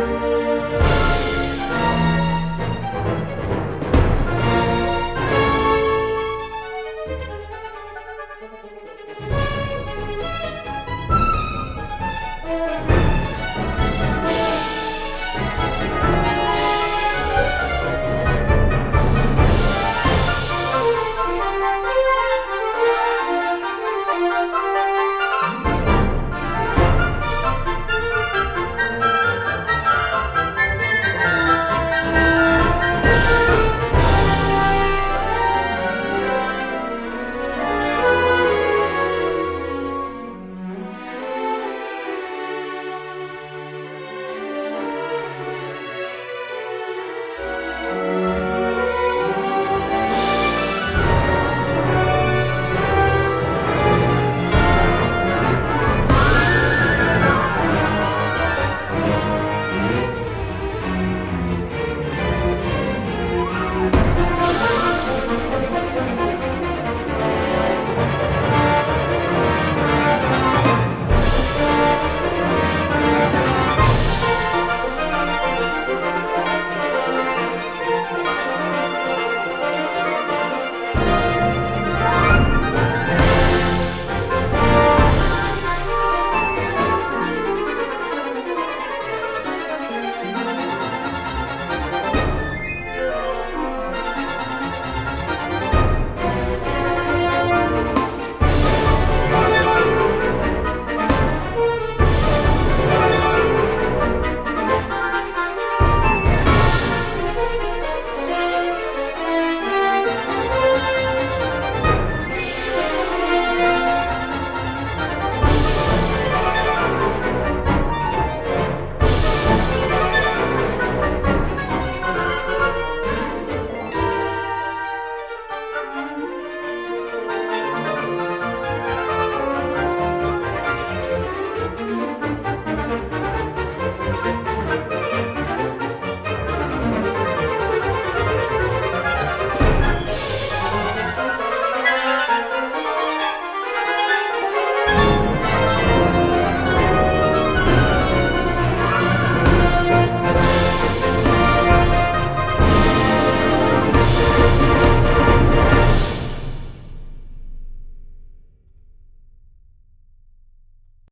Música